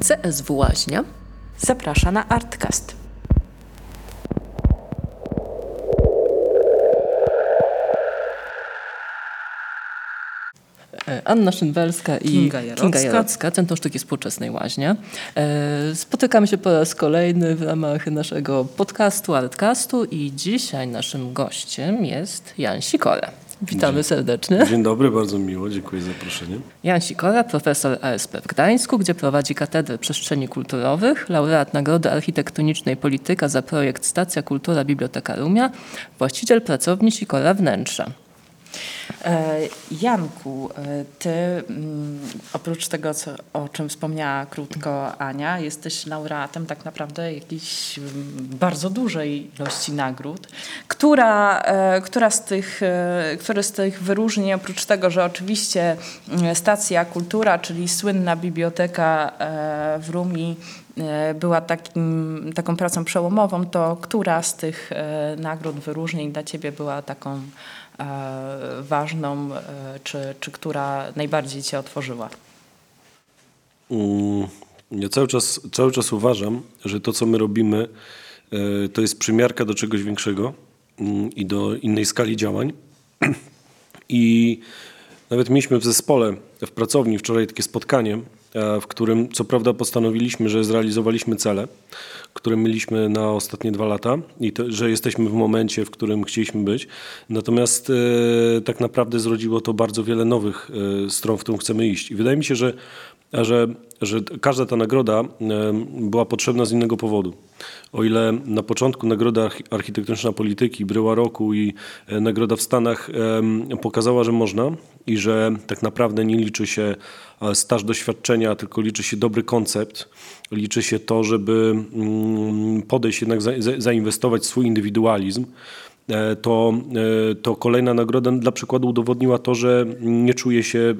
CSW Łaźnia zaprasza na Artcast. E, Anna Szynwelska i Kinga Jarocka. Kinga Jarocka, Centrum Sztuki Współczesnej Łaźnia. E, Spotykamy się po raz kolejny w ramach naszego podcastu, Artcastu i dzisiaj naszym gościem jest Jan Sikora. Witamy serdecznie. Dzień dobry, bardzo miło, dziękuję za zaproszenie. Jan Sikora, profesor ASP w Gdańsku, gdzie prowadzi Katedrę Przestrzeni Kulturowych, laureat Nagrody Architektonicznej Polityka za projekt Stacja Kultura Biblioteka Rumia, właściciel pracowni Sikora Wnętrza. E, Janku, e, ty mm, oprócz tego, co, o czym wspomniała krótko Ania, jesteś laureatem tak naprawdę jakiejś mm, bardzo dużej ilości nagród. Która, e, która z tych, które z tych wyróżnień, oprócz tego, że oczywiście mm, Stacja Kultura, czyli słynna biblioteka w Rumi, była takim, taką pracą przełomową, to która z tych nagród, wyróżnień dla ciebie była taką ważną, e, czy, czy która najbardziej cię otworzyła? Mm, Ja cały czas, cały czas uważam, że to, co my robimy, e, to jest przymiarka do czegoś większego mm, i do innej skali działań. I nawet mieliśmy w zespole, w pracowni wczoraj takie spotkanie, e, w którym co prawda postanowiliśmy, że zrealizowaliśmy cele, które mieliśmy na ostatnie dwa lata i to, że jesteśmy w momencie, w którym chcieliśmy być. Natomiast e, tak naprawdę zrodziło to bardzo wiele nowych e, stron, w którą chcemy iść. I wydaje mi się, że, że, że każda ta nagroda była potrzebna z innego powodu. O ile na początku Nagroda Archi- Architektoniczna Polityki, Bryła Roku i e, Nagroda w Stanach pokazała, że można i że tak naprawdę nie liczy się e, staż doświadczenia, tylko liczy się dobry koncept, liczy się to, żeby mm, podejść jednak, za, za, zainwestować w swój indywidualizm, to, e, to kolejna nagroda dla przykładu udowodniła to, że nie czuje się e,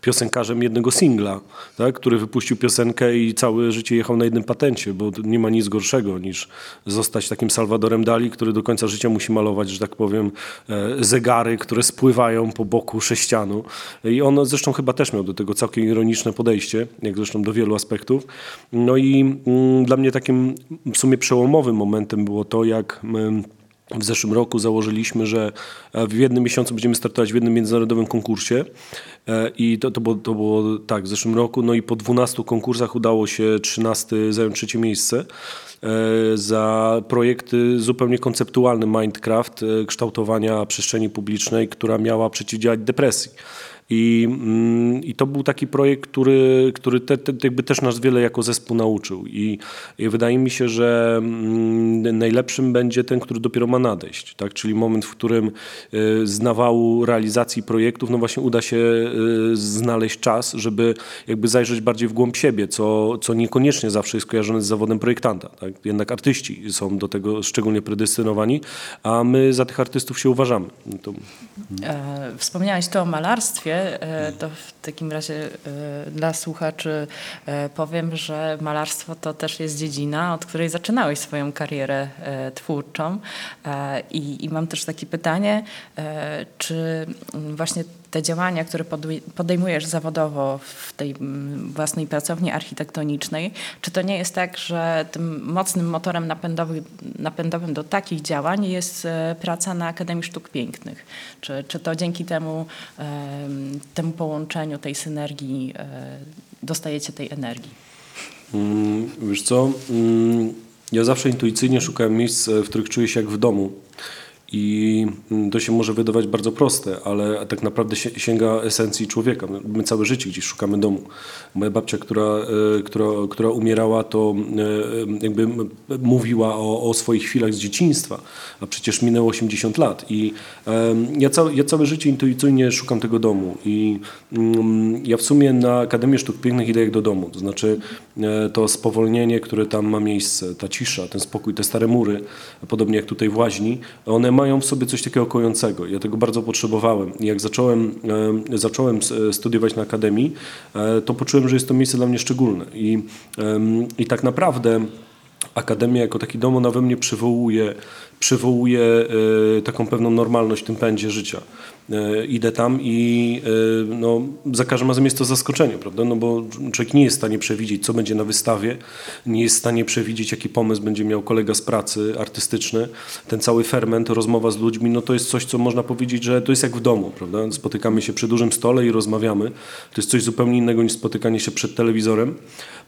piosenkarzem jednego singla, tak, który wypuścił piosenkę i całe życie jechał na jednym patencie, bo nie ma nic gorszego niż zostać takim Salvadorem Dali, który do końca życia musi malować, że tak powiem, e, zegary, które spływają po boku sześcianu. I on zresztą chyba też miał do tego całkiem ironiczne podejście, jak zresztą do wielu aspektów. No i mm, dla mnie takim w sumie przełomowym momentem było to, jak mm, w zeszłym roku założyliśmy, że e, w jednym miesiącu będziemy startować w jednym międzynarodowym konkursie E, i to, to, było, to było tak w zeszłym roku. No i po 12 konkursach udało się 13 zająć trzecie miejsce e, za projekty zupełnie jakby Minecraft kształtowania przestrzeni publicznej, która miała przeciwdziałać depresji. I, mm, I to był taki projekt, który, który te, te, jakby też nas wiele jako zespół nauczył. I, i wydaje mi się, że mm, najlepszym będzie ten, który dopiero ma nadejść. Tak? Czyli moment, w którym y, z nawału realizacji projektów, no właśnie uda się y, znaleźć czas, żeby jakby zajrzeć bardziej w głąb siebie, co, co niekoniecznie zawsze jest kojarzone z zawodem projektanta. Tak? Jednak artyści są do tego szczególnie predestynowani, a my za tych artystów się uważamy. To, E, Wspomniałeś tu o malarstwie, e, to w takim razie e, dla słuchaczy e, powiem, że malarstwo to też jest dziedzina, od której zaczynałeś swoją karierę twórczą i, i mam też takie pytanie, czy właśnie te działania, które podej- podejmujesz zawodowo w tej własnej pracowni architektonicznej, czy to nie jest tak, że tym mocnym motorem napędowym, napędowym do takich działań jest praca na Akademii Sztuk Pięknych? Czy, czy to dzięki temu, temu połączeniu, tej synergii e, dostajecie tej energii? Mm, Wiesz co, mm, ja zawsze intuicyjnie szukałem miejsc, e, w których czuję się jak w domu. I to się może wydawać bardzo proste, ale tak naprawdę si- sięga esencji człowieka. My- całe życie gdzieś szukamy domu. Moja babcia, która, e, która, która umierała, to e, jakby mówiła o, o swoich chwilach z dzieciństwa, a przecież minęło 80 lat. I ja, całe, ja całe życie intuicyjnie szukam tego domu. I mm, ja w sumie na Akademię Sztuk Pięknych idę jak do domu. To znaczy e, to spowolnienie, które tam ma miejsce, ta cisza, ten spokój, te stare mury, podobnie jak tutaj w Łaźni, one mają w sobie coś takiego kojącego. Ja tego bardzo potrzebowałem. Jak zacząłem, e, zacząłem s- studiować na Akademii, e, to poczułem, że jest to miejsce dla mnie szczególne. I, i tak naprawdę Akademia jako taki dom, ona we mnie przywołuje, przywołuje e, taką pewną normalność w tym pędzie życia. E, idę tam i e, no, za każdym razem jest to zaskoczenie, prawda? No bo człowiek nie jest w stanie przewidzieć, co będzie na wystawie, nie jest w stanie przewidzieć, jaki pomysł będzie miał kolega z pracy artystyczny. Ten cały ferment, rozmowa z ludźmi, no to jest coś, co można powiedzieć, że to jest jak w domu, prawda? Spotykamy się przy dużym stole i rozmawiamy. To jest coś zupełnie innego niż spotykanie się przed telewizorem.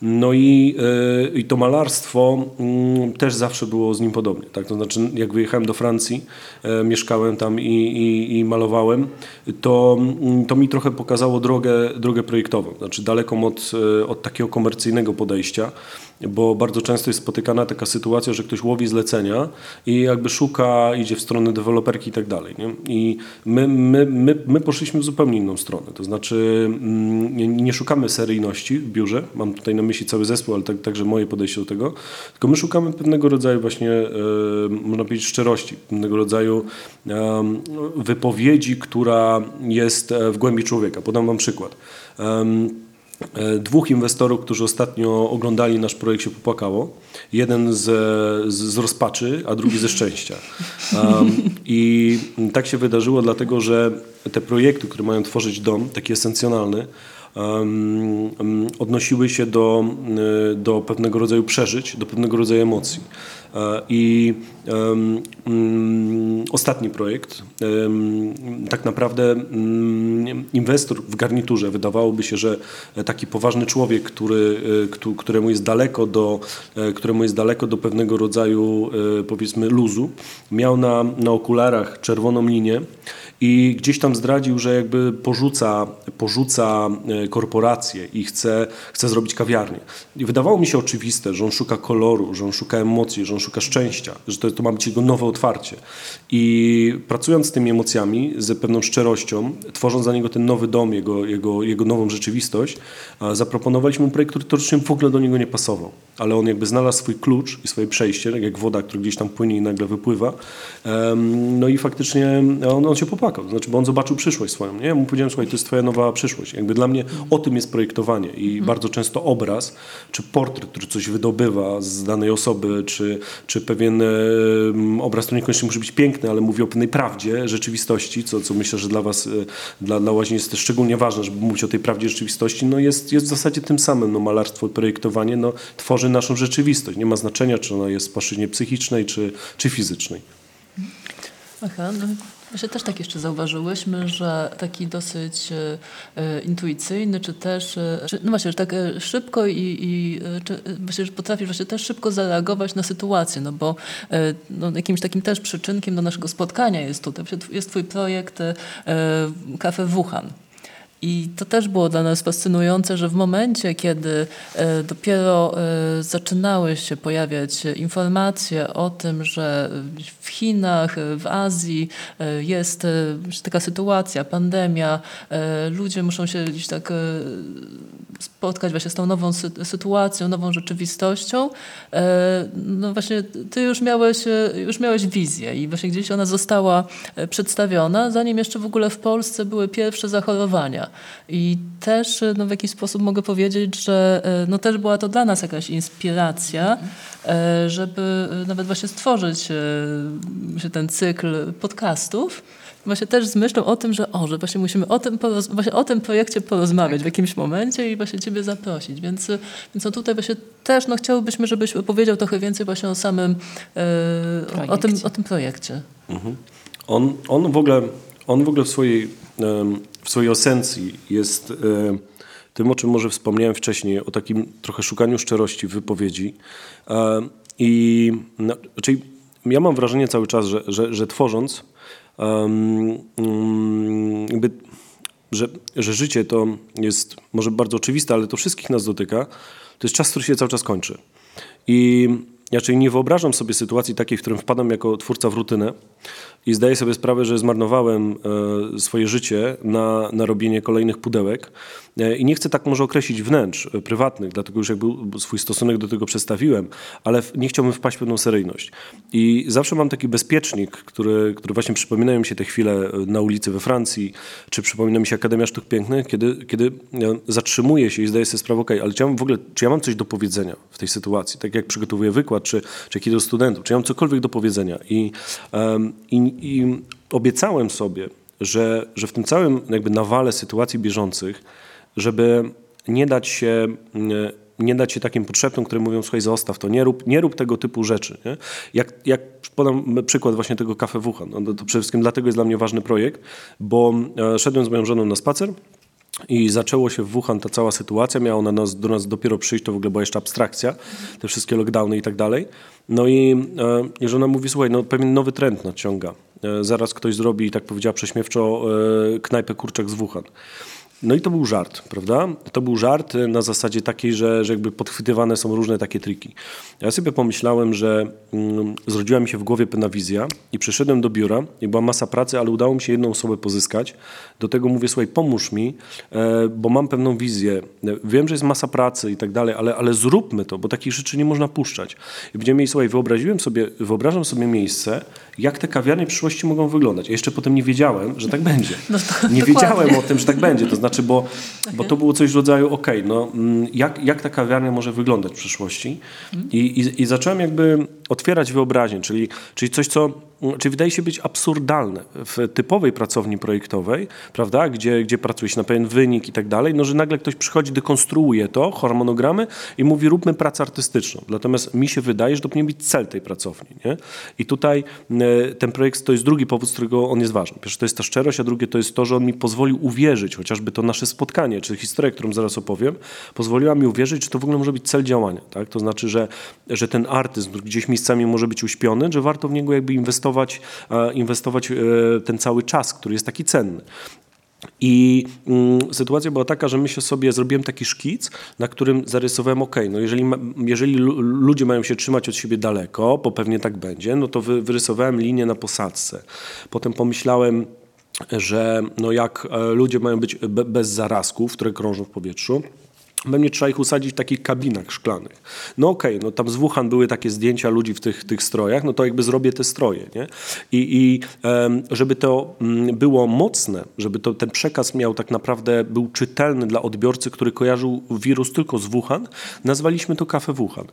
No i, e, i to malarstwo mm, też zawsze było z nim podobnie. Tak? To znaczy, jak wyjechałem do Francji, mieszkałem tam i, i, i malowałem, to, mm, to mi trochę pokazało drogę, drogę projektową. Znaczy daleką od, e, od takiego komercyjnego podejścia bo bardzo często jest spotykana taka sytuacja, że ktoś łowi zlecenia i jakby szuka, idzie w stronę deweloperki i tak dalej. Nie? I my, my, my, my poszliśmy w zupełnie inną stronę. To znaczy mm, nie, nie szukamy seryjności w biurze, mam tutaj na myśli cały zespół, ale tak, także moje podejście do tego, tylko my szukamy pewnego rodzaju właśnie, e, można powiedzieć, szczerości, pewnego rodzaju wypowiedzi, która jest e, w głębi człowieka. Podam wam przykład. Dwóch inwestorów, którzy ostatnio oglądali nasz projekt się popłakało. Jeden z, z, z rozpaczy, a drugi ze szczęścia. Um, I tak się wydarzyło dlatego, że te projekty, które mają tworzyć dom, taki esencjonalny, odnosiły się do, e, do pewnego rodzaju przeżyć, do pewnego rodzaju emocji. E, I um, ostatni projekt, tak naprawdę inwestor w garniturze, wydawałoby się, że taki poważny człowiek, który, e, któremu jest daleko do, któremu jest daleko do pewnego rodzaju powiedzmy luzu, miał na, na okularach czerwoną linię i gdzieś tam zdradził, że jakby porzuca, porzuca e, korporację i chce, chce zrobić kawiarnię. I wydawało mi się oczywiste, że on szuka koloru, że on szuka emocji, że on szuka szczęścia, że to, to ma być jego nowe otwarcie. I pracując z tymi emocjami, z pewną szczerością, tworząc za niego ten nowy dom, jego, jego, jego nową rzeczywistość, zaproponowaliśmy mu projekt, który teoretycznie w ogóle do niego nie pasował. Ale on jakby znalazł swój klucz i swoje przejście, tak jak woda, która gdzieś tam płynie i nagle wypływa. No i faktycznie on, on się to znaczy, bo on zobaczył przyszłość swoją. Nie? Ja mu powiedziałem, słuchaj, to jest twoja nowa przyszłość. Jakby dla mnie o tym jest projektowanie i mhm. bardzo często obraz, czy portret, który coś wydobywa z danej osoby, czy, czy pewien um, obraz, który niekoniecznie musi być piękny, ale mówi o pewnej prawdzie rzeczywistości, co, co myślę, że dla was, e, dla, dla łaźni jest też szczególnie ważne, żeby mówić o tej prawdzie rzeczywistości, no jest, jest w zasadzie tym samym. No, malarstwo, projektowanie no, tworzy naszą rzeczywistość. Nie ma znaczenia, czy ona jest w płaszczyźnie psychicznej, czy, czy fizycznej. Aha, no Właśnie też tak jeszcze zauważyłyśmy, że taki dosyć e, e, intuicyjny, czy też, e, no właśnie, że tak szybko i, i czy, myślę, że potrafisz właśnie też szybko zareagować na sytuację, no bo no, jakimś takim też przyczynkiem do naszego spotkania jest tutaj, jest twój projekt Kafe Wuhan. I to też było dla nas fascynujące, że w momencie, kiedy e, dopiero e, zaczynały się pojawiać informacje o tym, że w Chinach, w Azji e, jest taka sytuacja, pandemia, ludzie muszą się gdzieś tak spotkać właśnie z tą nową sytuacją, nową rzeczywistością, no właśnie ty już miałeś, już miałeś wizję i właśnie gdzieś ona została przedstawiona, zanim jeszcze w ogóle w Polsce były pierwsze zachorowania. I też no, w jakiś sposób mogę powiedzieć, że e, no, też była to dla nas jakaś inspiracja, e, żeby nawet właśnie stworzyć e, ten cykl podcastów. Właśnie też z myślą o tym, że o, że właśnie musimy o tym, właśnie o tym projekcie porozmawiać w jakimś momencie i właśnie Ciebie zaprosić. Więc, więc no tutaj właśnie też no, chciałbyśmy, żebyś opowiedział trochę więcej właśnie o samym, o, tym, o tym projekcie. Mhm. On, on, w ogóle, on w ogóle w swojej w swojej esencji jest e, tym, o czym może wspomniałem wcześniej, o takim trochę szukaniu szczerości w wypowiedzi. E, I no, czyli ja mam wrażenie cały czas, że, że, że tworząc, um, jakby, że, że życie to jest może bardzo oczywiste, ale to wszystkich nas dotyka, to jest czas, który się cały czas kończy. I ja czyli nie wyobrażam sobie sytuacji takiej, w którym wpadam jako twórca w rutynę i zdaję sobie sprawę, że zmarnowałem e, swoje życie na, na robienie kolejnych pudełek E, I nie chcę tak może określić wnętrz e, prywatnych, dlatego już jakby swój stosunek do tego przedstawiłem, ale nie chciałbym wpaść w pewną seryjność. I zawsze mam taki bezpiecznik, który, który właśnie przypominają mi się te chwile na ulicy we Francji, czy przypomina mi się Akademia Sztuk Pięknych, kiedy, kiedy zatrzymuję się i zdaję sobie sprawę, ok, ale czy ja w ogóle, czy ja mam coś do powiedzenia w tej sytuacji, tak jak przygotowuję wykład, czy, czy kiedy do studentów, czy ja mam cokolwiek do powiedzenia. I, um, i, i obiecałem sobie, że, że w tym całym jakby nawale sytuacji bieżących, żeby nie dać się nie dać się takim podszeptom, które mówią, słuchaj, zostaw to, nie rób, nie rób tego typu rzeczy. Nie? Jak, jak podam przykład właśnie tego kafe Wuhan, no to, to przede wszystkim dlatego jest dla mnie ważny projekt, bo e, szedłem z moją żoną na spacer, i zaczęło się w Wuhan ta cała sytuacja, miała ona nas, do nas dopiero przyjść, to w ogóle była jeszcze abstrakcja, te wszystkie lockdowny i tak dalej. No i e, żona mówi, słuchaj, no pewien nowy trend nadciąga. E, zaraz ktoś zrobi, tak powiedziała prześmiewczo, e, knajpę kurczak z Wuhan. No i to był żart, prawda? To był żart na zasadzie takiej, że, że jakby podchwytywane są różne takie triki. Ja sobie pomyślałem, że mm, zrodziła mi się w głowie pewna wizja i przyszedłem do biura i była masa pracy, ale udało mi się jedną osobę pozyskać. Do tego mówię, słuchaj, pomóż mi, e, bo mam pewną wizję. Wiem, że jest masa pracy i tak dalej, ale, ale zróbmy to, bo takich rzeczy nie można puszczać. I będziemy mieli, słuchaj, wyobraziłem sobie, wyobrażam sobie miejsce, jak te kawiarnie w przyszłości mogą wyglądać. Ja jeszcze potem nie wiedziałem, że tak będzie. No to, nie dokładnie. wiedziałem o tym, że tak będzie. To znaczy, bo, okay. bo to było coś w rodzaju, ok, no, mm, jak, jak ta kawiarnia może wyglądać w przyszłości? I, i, i zacząłem jakby otwierać wyobraźnię, czyli, czyli coś, co czy wydaje się być absurdalne w typowej pracowni projektowej, prawda, gdzie, gdzie pracuje się na pewien wynik i tak dalej, no że nagle ktoś przychodzi, dekonstruuje to, harmonogramy i mówi róbmy pracę artystyczną. Natomiast mi się wydaje, że to powinien być cel tej pracowni. Nie? I tutaj e, ten projekt to jest drugi powód, z którego on jest ważny. Pierwsze to jest ta szczerość, a drugie to jest to, że on mi pozwolił uwierzyć, chociażby to nasze spotkanie, czy historię, którą zaraz opowiem, pozwoliła mi uwierzyć, że to w ogóle może być cel działania. Tak? To znaczy, że, że ten artyzm gdzieś miejscami może być uśpiony, że warto w niego jakby inwestować inwestować, e, inwestować e, ten cały czas, który jest taki cenny. I mm, sytuacja była taka, że myślę sobie, zrobiłem taki szkic, na którym zarysowałem, ok, no jeżeli, jeżeli ludzie mają się trzymać od siebie daleko, bo pewnie tak będzie, no to wy, wyrysowałem linię na posadzce. Potem pomyślałem, że no jak e, ludzie mają być bez zarazków, które krążą w powietrzu, Pewnie trzeba ich usadzić w takich kabinach szklanych. No okej, okay, no tam z Wuhan były takie zdjęcia ludzi w tych, tych strojach, no to jakby zrobię te stroje. Nie? I, i żeby to mm, było mocne, żeby to, ten przekaz miał tak naprawdę, był czytelny dla odbiorcy, który kojarzył wirus tylko z Wuhan, nazwaliśmy to Kafe Wuhan.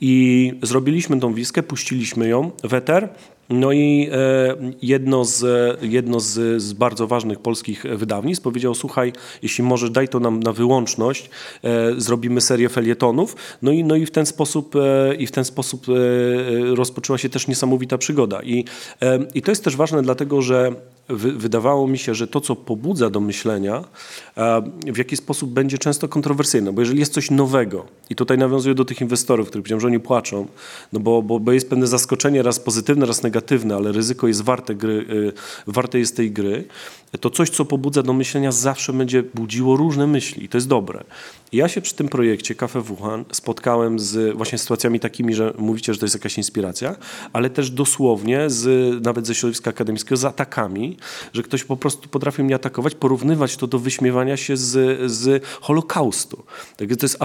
I zrobiliśmy tą wiskę, puściliśmy ją w eter, no i e, jedno, z, jedno z, z, bardzo ważnych polskich wydawnictw powiedział, słuchaj, jeśli możesz, daj to nam na wyłączność, e, zrobimy serię felietonów. No i, no i w ten sposób, e, i w ten sposób rozpoczęła się też niesamowita przygoda. I, I to jest też ważne dlatego, że wydawało mi się, że to, co pobudza do myślenia, w jaki sposób będzie często kontrowersyjne. Bo jeżeli jest coś nowego, i tutaj nawiązuję do tych inwestorów, których powiedziałem, że oni płaczą, no bo, bo, bo jest pewne zaskoczenie, raz pozytywne, raz negatywne, ale ryzyko jest warte, gry, y, warte jest tej gry, to coś, co pobudza do myślenia, zawsze będzie budziło różne myśli i to jest dobre. Ja się przy tym projekcie Cafe Wuhan spotkałem z właśnie sytuacjami takimi, że mówicie, że to jest jakaś inspiracja, ale też dosłownie z, nawet ze środowiska akademickiego z atakami, że ktoś po prostu potrafił mnie atakować, porównywać to do wyśmiewania się z, z Holokaustu. Tak, to, jest,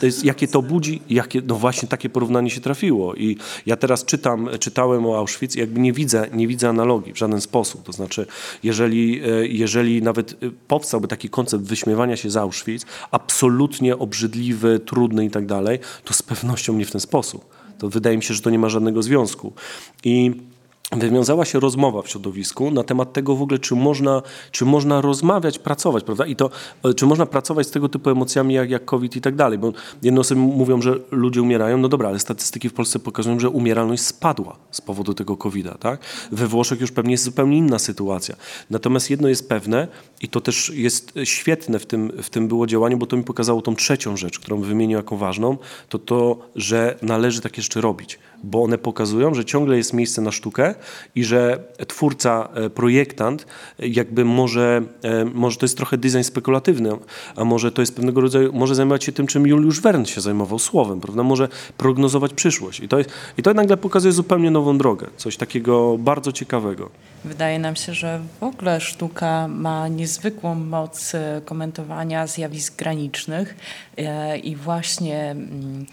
to jest, jakie to budzi, jakie, no właśnie takie porównanie się trafiło. I ja teraz czytam, czytałem o Auschwitz i jakby nie widzę, nie widzę analogii w żaden sposób. To znaczy, jeżeli, e, jeżeli nawet e, powstałby taki koncept wyśmiewania się z Auschwitz, absolutnie obrzydliwy, trudny i tak dalej, to z pewnością nie w ten sposób. To wydaje mi się, że to nie ma żadnego związku. I wywiązała się rozmowa w środowisku na temat tego w ogóle, czy można, czy można rozmawiać, pracować, prawda? I to, e, czy można pracować z tego typu emocjami jak, jak COVID i tak dalej, bo jedne osoby mówią, że ludzie umierają, no dobra, ale statystyki w Polsce pokazują, że umieralność spadła z powodu tego COVID-a, tak? We Włoszech już pewnie jest zupełnie inna sytuacja. Natomiast jedno jest pewne i to też jest świetne w tym, w tym było działaniu, bo to mi pokazało tą trzecią rzecz, którą wymienił jako ważną, to to, że należy tak jeszcze robić, bo one pokazują, że ciągle jest miejsce na sztukę, i że twórca, e, projektant jakby może, e, może to jest trochę design spekulatywny, a może to jest pewnego rodzaju, może zajmować się tym, czym Juliusz Wern się zajmował, słowem, prawda? Może prognozować przyszłość. I to, jest, I to nagle pokazuje zupełnie nową drogę, coś takiego bardzo ciekawego. Wydaje nam się, że w ogóle sztuka ma niezwykłą moc e, komentowania zjawisk granicznych i właśnie mm,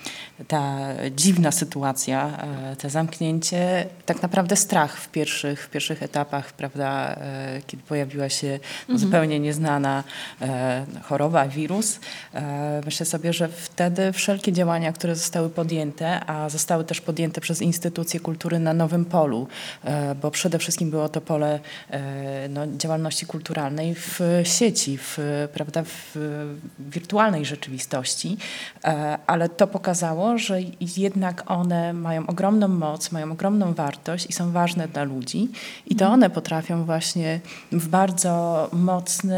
ta dziwna sytuacja e, te zamknięcie, tak naprawdę strach w pierwszych, w pierwszych etapach, prawda, e, kiedy pojawiła się Mhm. zupełnie nieznana e, choroba, wirus. E, Myślę sobie, że wtedy wszelkie działania, które zostały podjęte, a zostały też podjęte przez instytucje kultury na nowym polu, e, bo przede wszystkim było to pole e, no, działalności kulturalnej w sieci, w, prawda, w wirtualnej rzeczywistości, e, ale to pokazało, że jednak one mają ogromną moc, mają ogromną wartość i są ważne dla ludzi i to one potrafią właśnie w bardzo mocny,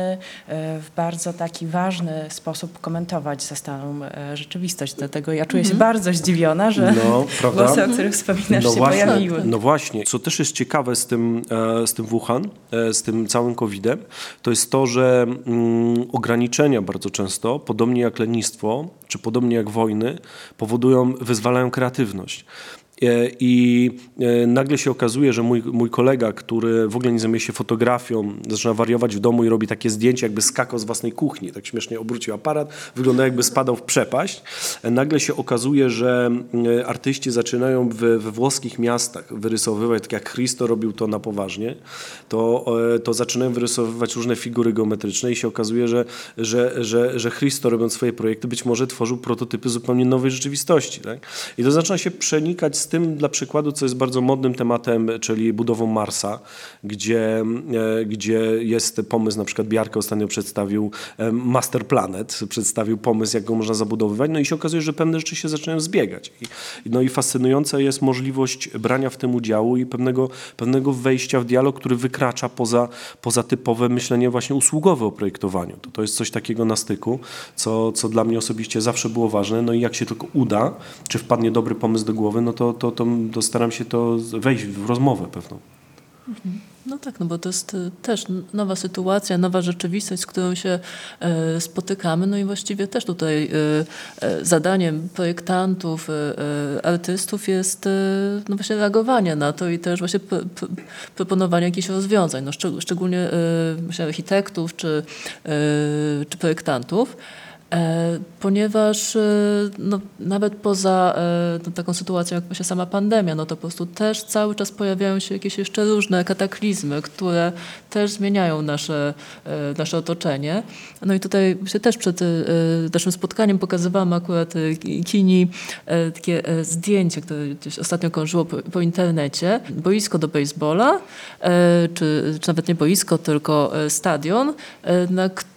e, w bardzo taki ważny sposób komentować zastaną e, rzeczywistość. Dlatego ja czuję się bardzo zdziwiona, że No, prawda? głosy, o których wspominasz, No się właśnie, pojawiły. no właśnie, co też jest ciekawe z tym, e, z tym Wuhan, z tym całym COVID-em, to jest to, że mm, ograniczenia bardzo często, podobnie jak lenistwo, czy podobnie jak wojny, powodują, wyzwalają kreatywność. E, I e, nagle się okazuje, że mój, mój kolega, który w ogóle nie zajmuje się fotografią, zaczyna wariować w domu i robi takie zdjęcia, jakby skakał z własnej kuchni. Tak śmiesznie obrócił aparat, wygląda jakby spadał w przepaść. E, Nagle się okazuje, że artyści zaczynają we, we włoskich miastach wyrysowywać, tak jak Christo robił to na poważnie, to, to zaczynają wyrysowywać różne figury geometryczne i się okazuje, że, że, że, że Christo robiąc swoje projekty być może tworzył prototypy zupełnie nowej rzeczywistości. Tak? I to zaczyna się przenikać z tym, dla przykładu, co jest bardzo modnym tematem, czyli budową Marsa, gdzie, e, gdzie jest pomysł, na przykład Biarka ostatnio przedstawił e, Master Planet, przedstawił pomysł, jak go można zabudowywać, no i się okazuje, że pewne rzeczy się zaczynają zbiegać. No i fascynująca jest możliwość brania w tym udziału i pewnego, pewnego wejścia w dialog, który wykracza poza, poza typowe myślenie właśnie usługowe o projektowaniu. To, to jest coś takiego na styku, co, co dla mnie osobiście zawsze było ważne, no i jak się tylko uda, czy wpadnie dobry pomysł do głowy, no to, to, to, to staram się to wejść w rozmowę pewną. No tak, no bo to jest y, też nowa sytuacja, nowa rzeczywistość, z którą się e, spotykamy. No i właściwie też tutaj e, e, zadaniem projektantów, e, e, artystów jest no właśnie reagowanie na to i też właśnie proponowanie jakichś rozwiązań, no szczeg- szczególnie architektów czy, czy projektantów. E, ponieważ e, no, nawet poza e, no, taką sytuacją jak właśnie sama pandemia, no to po prostu też cały czas pojawiają się jakieś jeszcze różne kataklizmy, które też zmieniają nasze, nasze otoczenie. No i tutaj się też przed naszym spotkaniem pokazywałam akurat Kini takie zdjęcie, które gdzieś ostatnio krążyło po, po internecie. Boisko do baseballa, czy, czy nawet nie boisko, tylko stadion, na którym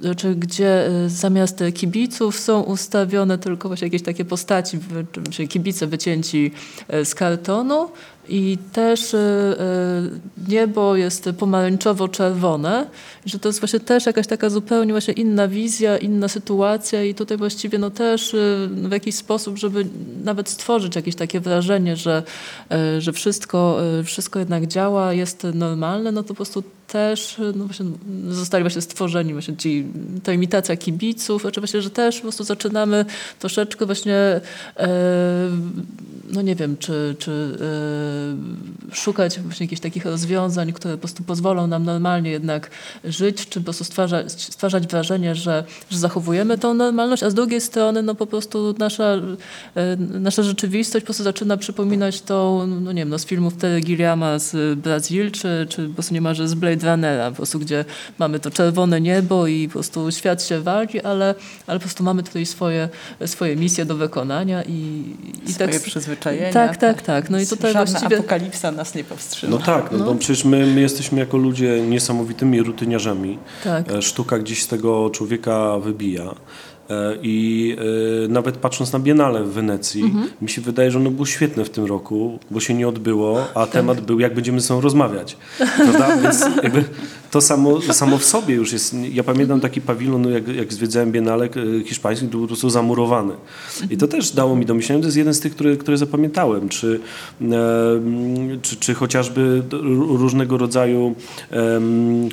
znaczy, gdzie e, zamiast kibiców są ustawione tylko właśnie jakieś takie postaci, czy- kibice wycięci e, z kartonu i też e, e, niebo jest pomarańczowo-czerwone, że to jest właśnie też jakaś taka zupełnie właśnie inna wizja, inna sytuacja i tutaj właściwie no też e, w jakiś sposób, żeby nawet stworzyć jakieś takie wrażenie, że, że wszystko, wszystko jednak działa, jest normalne, no to po prostu też no właśnie zostali właśnie stworzeni właśnie ci, ta imitacja kibiców, znaczy właśnie, że też po prostu zaczynamy troszeczkę właśnie e, no nie wiem, czy, czy e, szukać właśnie jakichś takich rozwiązań, które po prostu pozwolą nam normalnie jednak żyć, czy po prostu stwarzać, stwarzać wrażenie, że, że zachowujemy tą normalność, a z drugiej strony no po prostu nasza, e, nasza rzeczywistość po prostu zaczyna przypominać tą, no nie wiem, no z filmów Terry Gilliama z Brazil, czy, czy po prostu niemalże z Blade Runnera, po prostu gdzie mamy to czerwone niebo i po prostu świat się wali, ale, ale po prostu mamy tutaj swoje, swoje misje do wykonania i, i Swoje tak przyzwyczajenia. tak, tak, tak. No i tutaj właściwie... apokalipsa nas nie powstrzyma. No tak, no, no. przecież my, my jesteśmy jako ludzie niesamowitymi rutyniarzami. Tak. E, Sztuka gdzieś z tego człowieka wybija. E, I e, nawet patrząc na Biennale w Wenecji, mi się wydaje, że ono było świetne w tym roku, bo się nie odbyło, a temat był, jak będziemy ze sobą rozmawiać. Prawda? Więc jakby to samo, samo w sobie już jest. Ja pamiętam taki pawilon, jak, jak zwiedzałem Biennale e, hiszpański, to był po prostu zamurowany. I to też dało mi do myślenia, to jest jeden z tych, które, które zapamiętałem. Czy, e, czy, czy chociażby różnego rodzaju em,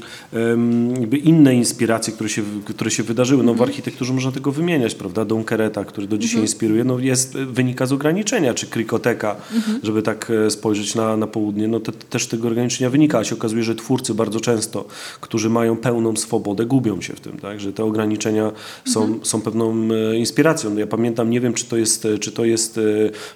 jakby inne inspiracje, które się, które się wydarzyły. No, w architekturze można tego wymieniać, prawda? Dom Kereta, który do dzisiaj inspiruje, no, jest, wynika z ograniczenia, czy Krikoteka, żeby tak e, spojrzeć na, na południe, no to też z tego ograniczenia wynika, a się okazuje, że twórcy bardzo często którzy mają pełną swobodę, gubią się w tym, tak? że te ograniczenia są, są pewną e, inspiracją. Ja pamiętam, nie wiem, czy to, jest, czy to jest e,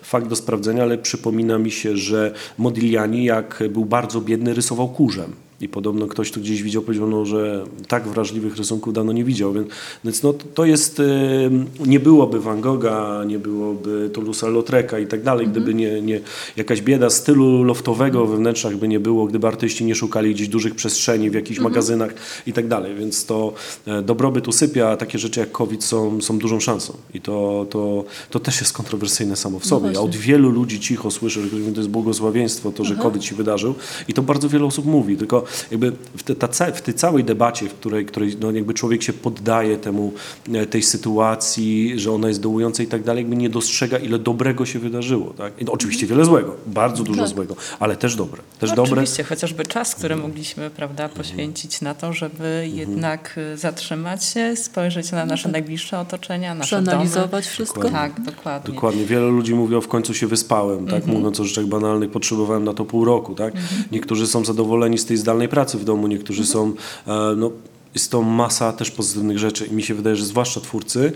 fakt do sprawdzenia, ale przypomina mi się, że Modigliani, jak był bardzo biedny, rysował kurzem. I podobno ktoś tu gdzieś widział, powiedział, no, że tak wrażliwych rysunków dawno nie widział. Więc, no, to jest, nie byłoby Van Gogha, nie byłoby Toulouse'a Lautreka i tak dalej, gdyby nie, nie jakaś bieda stylu loftowego we wnętrzach by nie było, gdyby artyści nie szukali gdzieś dużych przestrzeni w jakichś magazynach i tak dalej. Więc to e, dobrobyt usypia, a takie rzeczy jak COVID są, są dużą szansą. I to, to, to też jest kontrowersyjne samo w sobie. No ja od wielu ludzi cicho słyszę, że to jest błogosławieństwo, to, że Aha. COVID się wydarzył. I to bardzo wiele osób mówi. Tylko jakby w, te, ta, w tej całej debacie, w której, której no jakby człowiek się poddaje temu, e, tej sytuacji, że ona jest dołująca i tak dalej, jakby nie dostrzega, ile dobrego się wydarzyło. Tak? I no, oczywiście wiele złego, bardzo dużo tak. złego, ale też dobre. Też no, dobre. Oczywiście, chociażby czas, który mogliśmy prawda, poświęcić na to, żeby mhm. jednak e, zatrzymać się, spojrzeć na nasze najbliższe otoczenia, nasze Przeanalizować domy. wszystko. Dokładnie. Tak, dokładnie. Dokładnie. Wiele ludzi mówi, o w końcu się wyspałem, tak? Mhm. mówiąc o rzeczach banalnych, potrzebowałem na to pół roku. Tak? Mhm. Niektórzy są zadowoleni z tej zdalnej pracy w domu, niektórzy są, e, no, jest to masa też pozytywnych rzeczy i mi się wydaje, że zwłaszcza twórcy,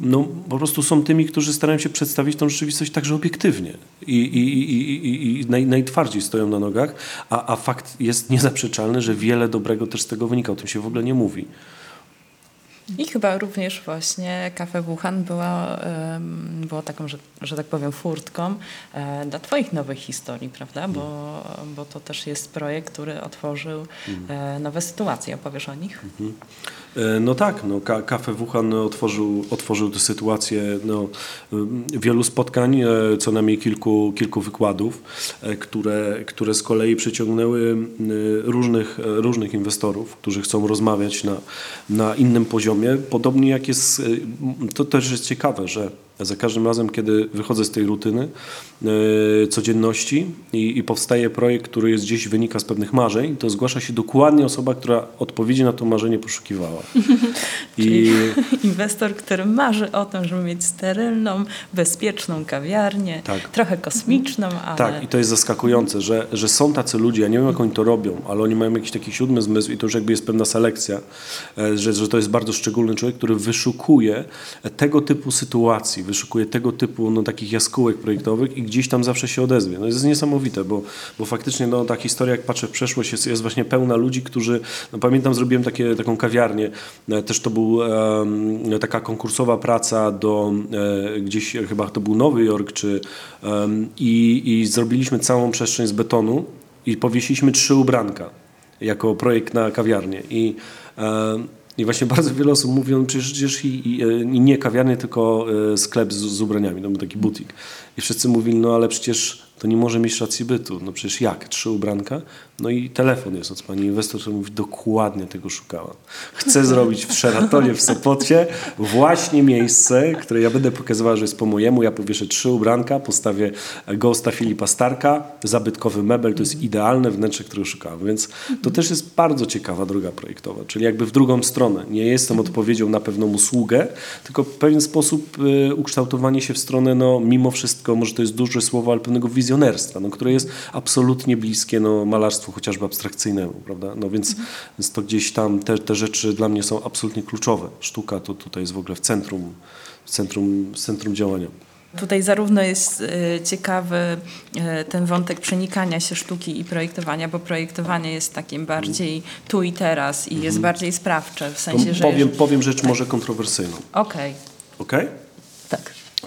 no po prostu są tymi, którzy starają się przedstawić tą rzeczywistość także obiektywnie i, i, i, i naj, najtwardziej stoją na nogach, a, a fakt jest niezaprzeczalny, że wiele dobrego też z tego wynika, o tym się w ogóle nie mówi. I chyba również właśnie Kafe Wuhan była, było taką, że, że tak powiem, furtką e, dla Twoich nowych historii, prawda? Bo, bo to też jest projekt, który otworzył e, nowe sytuacje. Opowiesz o nich? Mhm. E, no tak, no, Kafe Wuhan otworzył, otworzył tę sytuację no, wielu spotkań, co najmniej kilku, kilku wykładów, które, które z kolei przyciągnęły różnych, różnych inwestorów, którzy chcą rozmawiać na, na innym poziomie. Podobnie jak jest, to też jest ciekawe, że za każdym razem, kiedy wychodzę z tej rutyny, yy, codzienności i, i, powstaje projekt, który jest gdzieś wynika z pewnych marzeń, to zgłasza się dokładnie osoba, która odpowiedzi na to marzenie poszukiwała. I inwestor, który marzy o tym, żeby mieć sterylną, bezpieczną kawiarnię, tak. trochę kosmiczną, ale... Tak, i to jest zaskakujące, że, że są tacy ludzie, ja nie wiem jak oni to robią, ale oni mają jakiś taki siódmy zmysł i to już jakby jest pewna selekcja, e, że, że to jest bardzo szczególny człowiek, który wyszukuje tego typu sytuacji, wyszukuje tego typu no, takich jaskółek projektowych i gdzieś tam zawsze się odezwie. No, jest niesamowite, bo, bo faktycznie no, ta historia, jak patrzę w przeszłość, jest, jest właśnie pełna ludzi, którzy, no, pamiętam, zrobiłem takie, taką kawiarnię, e, też to był um, taka konkursowa praca do e, gdzieś, chyba to był Nowy Jork, czy um, i, i zrobiliśmy całą przestrzeń z betonu i powiesiliśmy trzy ubranka jako projekt na kawiarnię i um, i właśnie bardzo wiele osób mówi, on przecież i, i, i nie kawiarnię, tylko e, sklep z, z ubraniami, no taki butik. I wszyscy mówili, no ale przecież to nie może mieć racji bytu. No przecież jak? Trzy ubranka? No i telefon jest od pani inwestor, który mówi, dokładnie tego szukałam. Chcę zrobić w Sheratonie w Sopocie właśnie miejsce, które ja będę pokazywała, że jest po mojemu. Ja powieszę trzy ubranka, postawię Ghosta Filipa Starka, zabytkowy mebel, to jest idealne wnętrze, którego szukałam. Więc to też jest bardzo ciekawa droga projektowa, czyli jakby w drugą stronę. Nie jestem odpowiedzią na pewną usługę, tylko w pewien sposób y, ukształtowanie się w stronę, no mimo wszystko, może to jest duże słowo, ale pewnego wizjonerstwa, no, które jest absolutnie bliskie no, malarstwu chociażby abstrakcyjnemu, prawda? No więc, mhm. więc to gdzieś tam te, te rzeczy dla mnie są absolutnie kluczowe. Sztuka to tutaj jest w ogóle w centrum, w centrum, w centrum działania. Tutaj zarówno jest y, ciekawy y, ten wątek przenikania się sztuki i projektowania, bo projektowanie jest takim bardziej tu i teraz i jest mhm. bardziej sprawcze, w sensie, że... Powiem, powiem rzecz tak. może kontrowersyjną. Okej. Okay. Okej? Okay?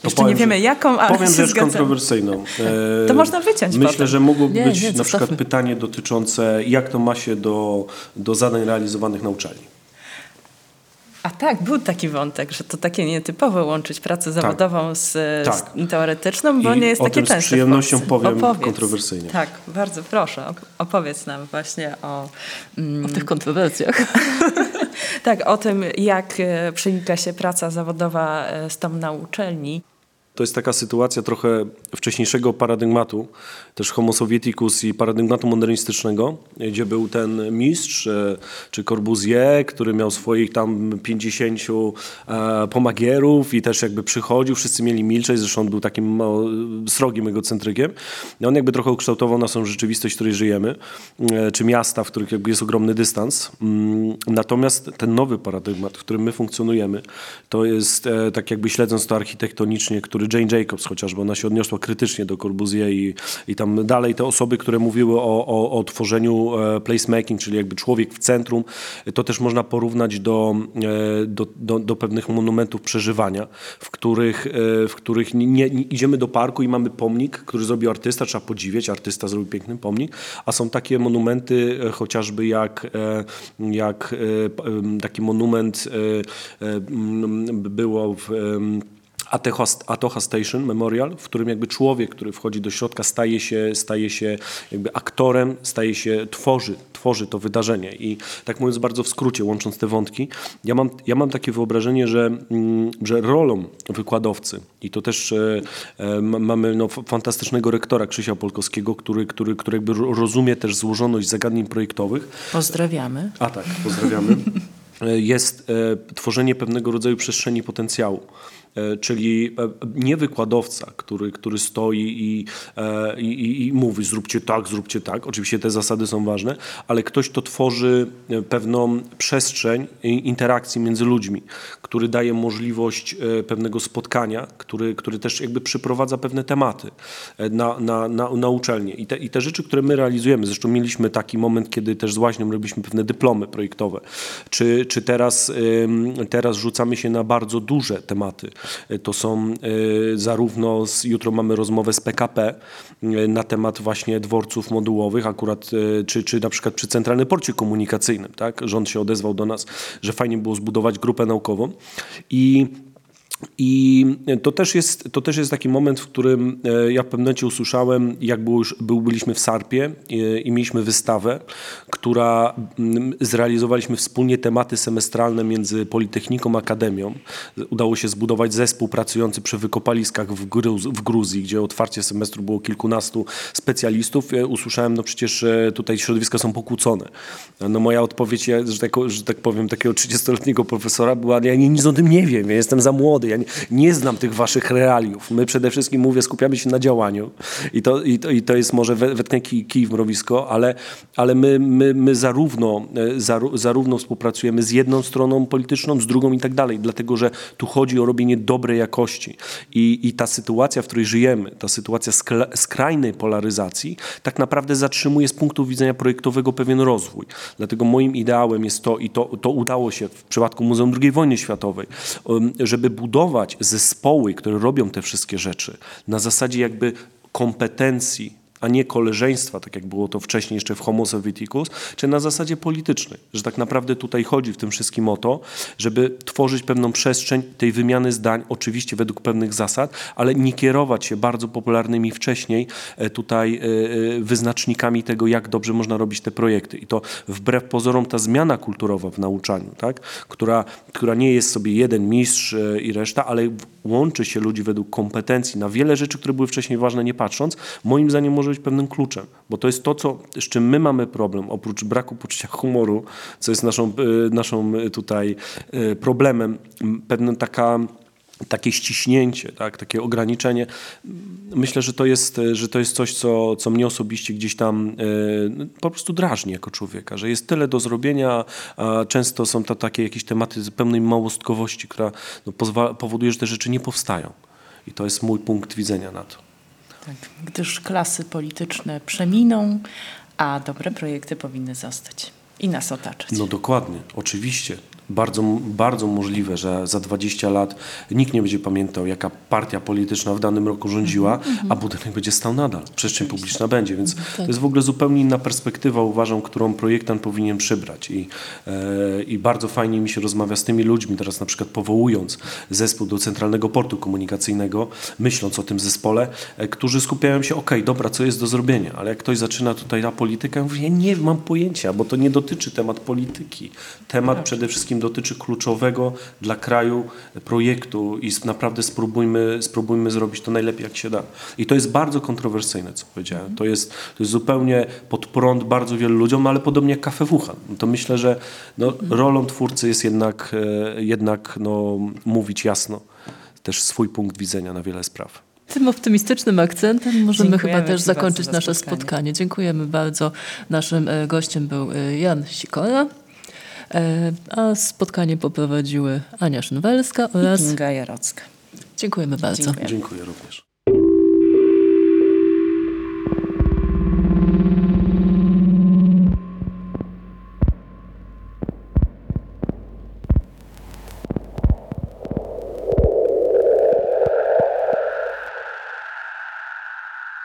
Jeszcze powiem, nie wiemy jaką, ale Powiem rzecz kontrowersyjną. E, to można wyciąć Myślę, potem. że mogłoby nie, być nie, na przykład pytanie dotyczące jak to ma się do, do zadań realizowanych na uczelni. A tak, był taki wątek, że to takie nietypowe łączyć pracę tak. zawodową z, tak. z teoretyczną, bo I nie jest takie częste. Z przyjemnością powiem opowiedz. kontrowersyjnie. Tak, bardzo proszę, opowiedz nam właśnie o, mm, o tych kontrowersjach. tak, o tym, jak e, przenika się praca zawodowa e, z tą na uczelni. To jest taka sytuacja trochę wcześniejszego paradygmatu, też homo sovieticus i paradygmatu modernistycznego, gdzie był ten mistrz, e, czy Corbusier, który miał swoich tam 50 e, pomagierów i też jakby przychodził, wszyscy mieli milczeć, zresztą on był takim srogim egocentrykiem. I on jakby trochę ukształtował naszą rzeczywistość, w której żyjemy, e, czy miasta, w których jakby jest ogromny dystans. Mm, natomiast ten nowy paradygmat, w którym my funkcjonujemy, to jest tak jakby śledząc to architektonicznie, który Jane Jacobs chociażby, ona się odniosła krytycznie do Corbusier i, i tam dalej te osoby, które mówiły o, o, o tworzeniu e, placemaking, czyli jakby człowiek w centrum, to też można porównać do, e, do, do, do pewnych monumentów przeżywania, w których, e, w których nie, nie, idziemy do parku i mamy pomnik, który zrobił artysta, trzeba podziwiać, artysta zrobił piękny pomnik, a są takie monumenty chociażby jak, jak taki monument było w Atocha Station Memorial, w którym jakby człowiek, który wchodzi do środka, staje się, staje się jakby aktorem, staje się, tworzy, tworzy to wydarzenie. I tak mówiąc bardzo w skrócie, łącząc te wątki, ja mam, ja mam takie wyobrażenie, że, mm, że rolą wykładowcy, i to też e, e mamy no, fantastycznego rektora Krzysia Polkowskiego, który, który, który jakby rozumie też złożoność zagadnień projektowych. Pozdrawiamy. A tak, pozdrawiamy. E, jest e, tworzenie pewnego rodzaju przestrzeni potencjału. E, czyli e, nie wykładowca, który, który stoi e, i, i, i mówi zróbcie tak, zróbcie tak. Oczywiście te zasady są ważne, ale ktoś, kto tworzy pewną przestrzeń interakcji między ludźmi, który daje możliwość pewnego spotkania, który, który też jakby przyprowadza pewne tematy na, na, na, na uczelnię. I te, I te rzeczy, które my realizujemy, zresztą mieliśmy taki moment, kiedy też z Łaźnią robiliśmy pewne dyplomy projektowe, czy, czy teraz, teraz rzucamy się na bardzo duże tematy, to są e, zarówno, z, jutro mamy rozmowę z PKP e, na temat właśnie dworców modułowych, akurat, e, czy, czy na przykład przy Centralnym Porcie Komunikacyjnym, tak? Rząd się odezwał do nas, że fajnie było zbudować grupę naukową i i to też, jest, to też jest taki moment, w którym e, ja w pewnym momencie usłyszałem, jak był, był, byliśmy w Sarpie i, e, i mieliśmy wystawę, która mm, zrealizowaliśmy wspólnie tematy semestralne między Politechniką a Akademią. Udało się zbudować zespół pracujący przy wykopaliskach w, Gruz, w Gruzji, gdzie otwarcie semestru było kilkunastu specjalistów. Ja usłyszałem, no przecież tutaj środowiska są pokłócone. No moja odpowiedź, że, tak, że tak powiem, takiego 30-letniego profesora była, ja nic o tym nie wiem, ja jestem za młody, ja nie, nie znam tych waszych realiów. My przede wszystkim, mówię, skupiamy się na działaniu i to, i to, i to jest może wetknę kij, kij w mrowisko, ale, ale my, my, my zarówno, e, zarówno współpracujemy z jedną stroną polityczną, z drugą i tak dalej, dlatego że tu chodzi o robienie dobrej jakości i, i ta sytuacja, w której żyjemy, ta sytuacja skrajnej polaryzacji tak naprawdę zatrzymuje z punktu widzenia projektowego pewien rozwój. Dlatego moim ideałem jest to i to, to udało się w przypadku Muzeum II wojny światowej, żeby budować budować zespoły, które robią te wszystkie rzeczy na zasadzie jakby kompetencji a nie koleżeństwa, tak jak było to wcześniej jeszcze w Homo Sovieticus, czy na zasadzie politycznej, że tak naprawdę tutaj chodzi w tym wszystkim o to, żeby tworzyć pewną przestrzeń tej wymiany zdań, oczywiście według pewnych zasad, ale nie kierować się bardzo popularnymi wcześniej e, tutaj e, e, wyznacznikami tego, jak dobrze można robić te projekty. I to wbrew pozorom ta zmiana kulturowa w nauczaniu, tak? która, która nie jest sobie jeden mistrz i reszta, ale łączy się ludzi według kompetencji na wiele rzeczy, które były wcześniej ważne, nie patrząc, moim zdaniem może być pewnym kluczem, bo to jest to, co, z czym my mamy problem, oprócz braku poczucia humoru, co jest naszą, e, naszą e, tutaj e, problemem, pewna taka takie ściśnięcie, tak, takie ograniczenie. Myślę, że to jest, że to jest coś, co, co mnie osobiście gdzieś tam po prostu drażni jako człowieka, że jest tyle do zrobienia, a często są to takie jakieś tematy pełnej małostkowości, która no, powoduje, że te rzeczy nie powstają. I to jest mój punkt widzenia na to. Tak, gdyż klasy polityczne przeminą, a dobre projekty powinny zostać i nas otaczać. No dokładnie, oczywiście bardzo, bardzo możliwe, że za 20 lat nikt nie będzie pamiętał, jaka partia polityczna w danym roku rządziła, mm -hmm. a budynek będzie stał nadal. Przestrzeń publiczna będzie, więc tak. to jest w ogóle zupełnie inna perspektywa, uważam, którą projektant powinien przybrać. I, e, I bardzo fajnie mi się rozmawia z tymi ludźmi, teraz na przykład powołując zespół do Centralnego Portu Komunikacyjnego, myśląc o tym zespole, e, którzy skupiają się, ok, dobra, co jest do zrobienia, ale jak ktoś zaczyna tutaj na politykę, ja mówię, ja nie mam pojęcia, bo to nie dotyczy temat polityki. Temat tak. przede wszystkim wszystkim dotyczy kluczowego dla kraju projektu i naprawdę spróbujmy, spróbujmy zrobić to najlepiej jak się da. I to jest bardzo kontrowersyjne, co powiedziałem. To jest, to jest zupełnie pod prąd bardzo wielu ludziom, no ale podobnie jak kafe Wuhan. To myślę, że no, rolą twórcy jest jednak, e, jednak no, mówić jasno też swój punkt widzenia na wiele spraw. Tym optymistycznym akcentem możemy Dziękujemy chyba też zakończyć za nasze spotkanie. spotkanie. Dziękujemy bardzo. Naszym e, gościem był e, Jan Sikora, a spotkanie poprowadziły Ania Szynwelska oraz... Kinga Jarocka. Dziękujemy bardzo. Dziękuję. Dziękuję również.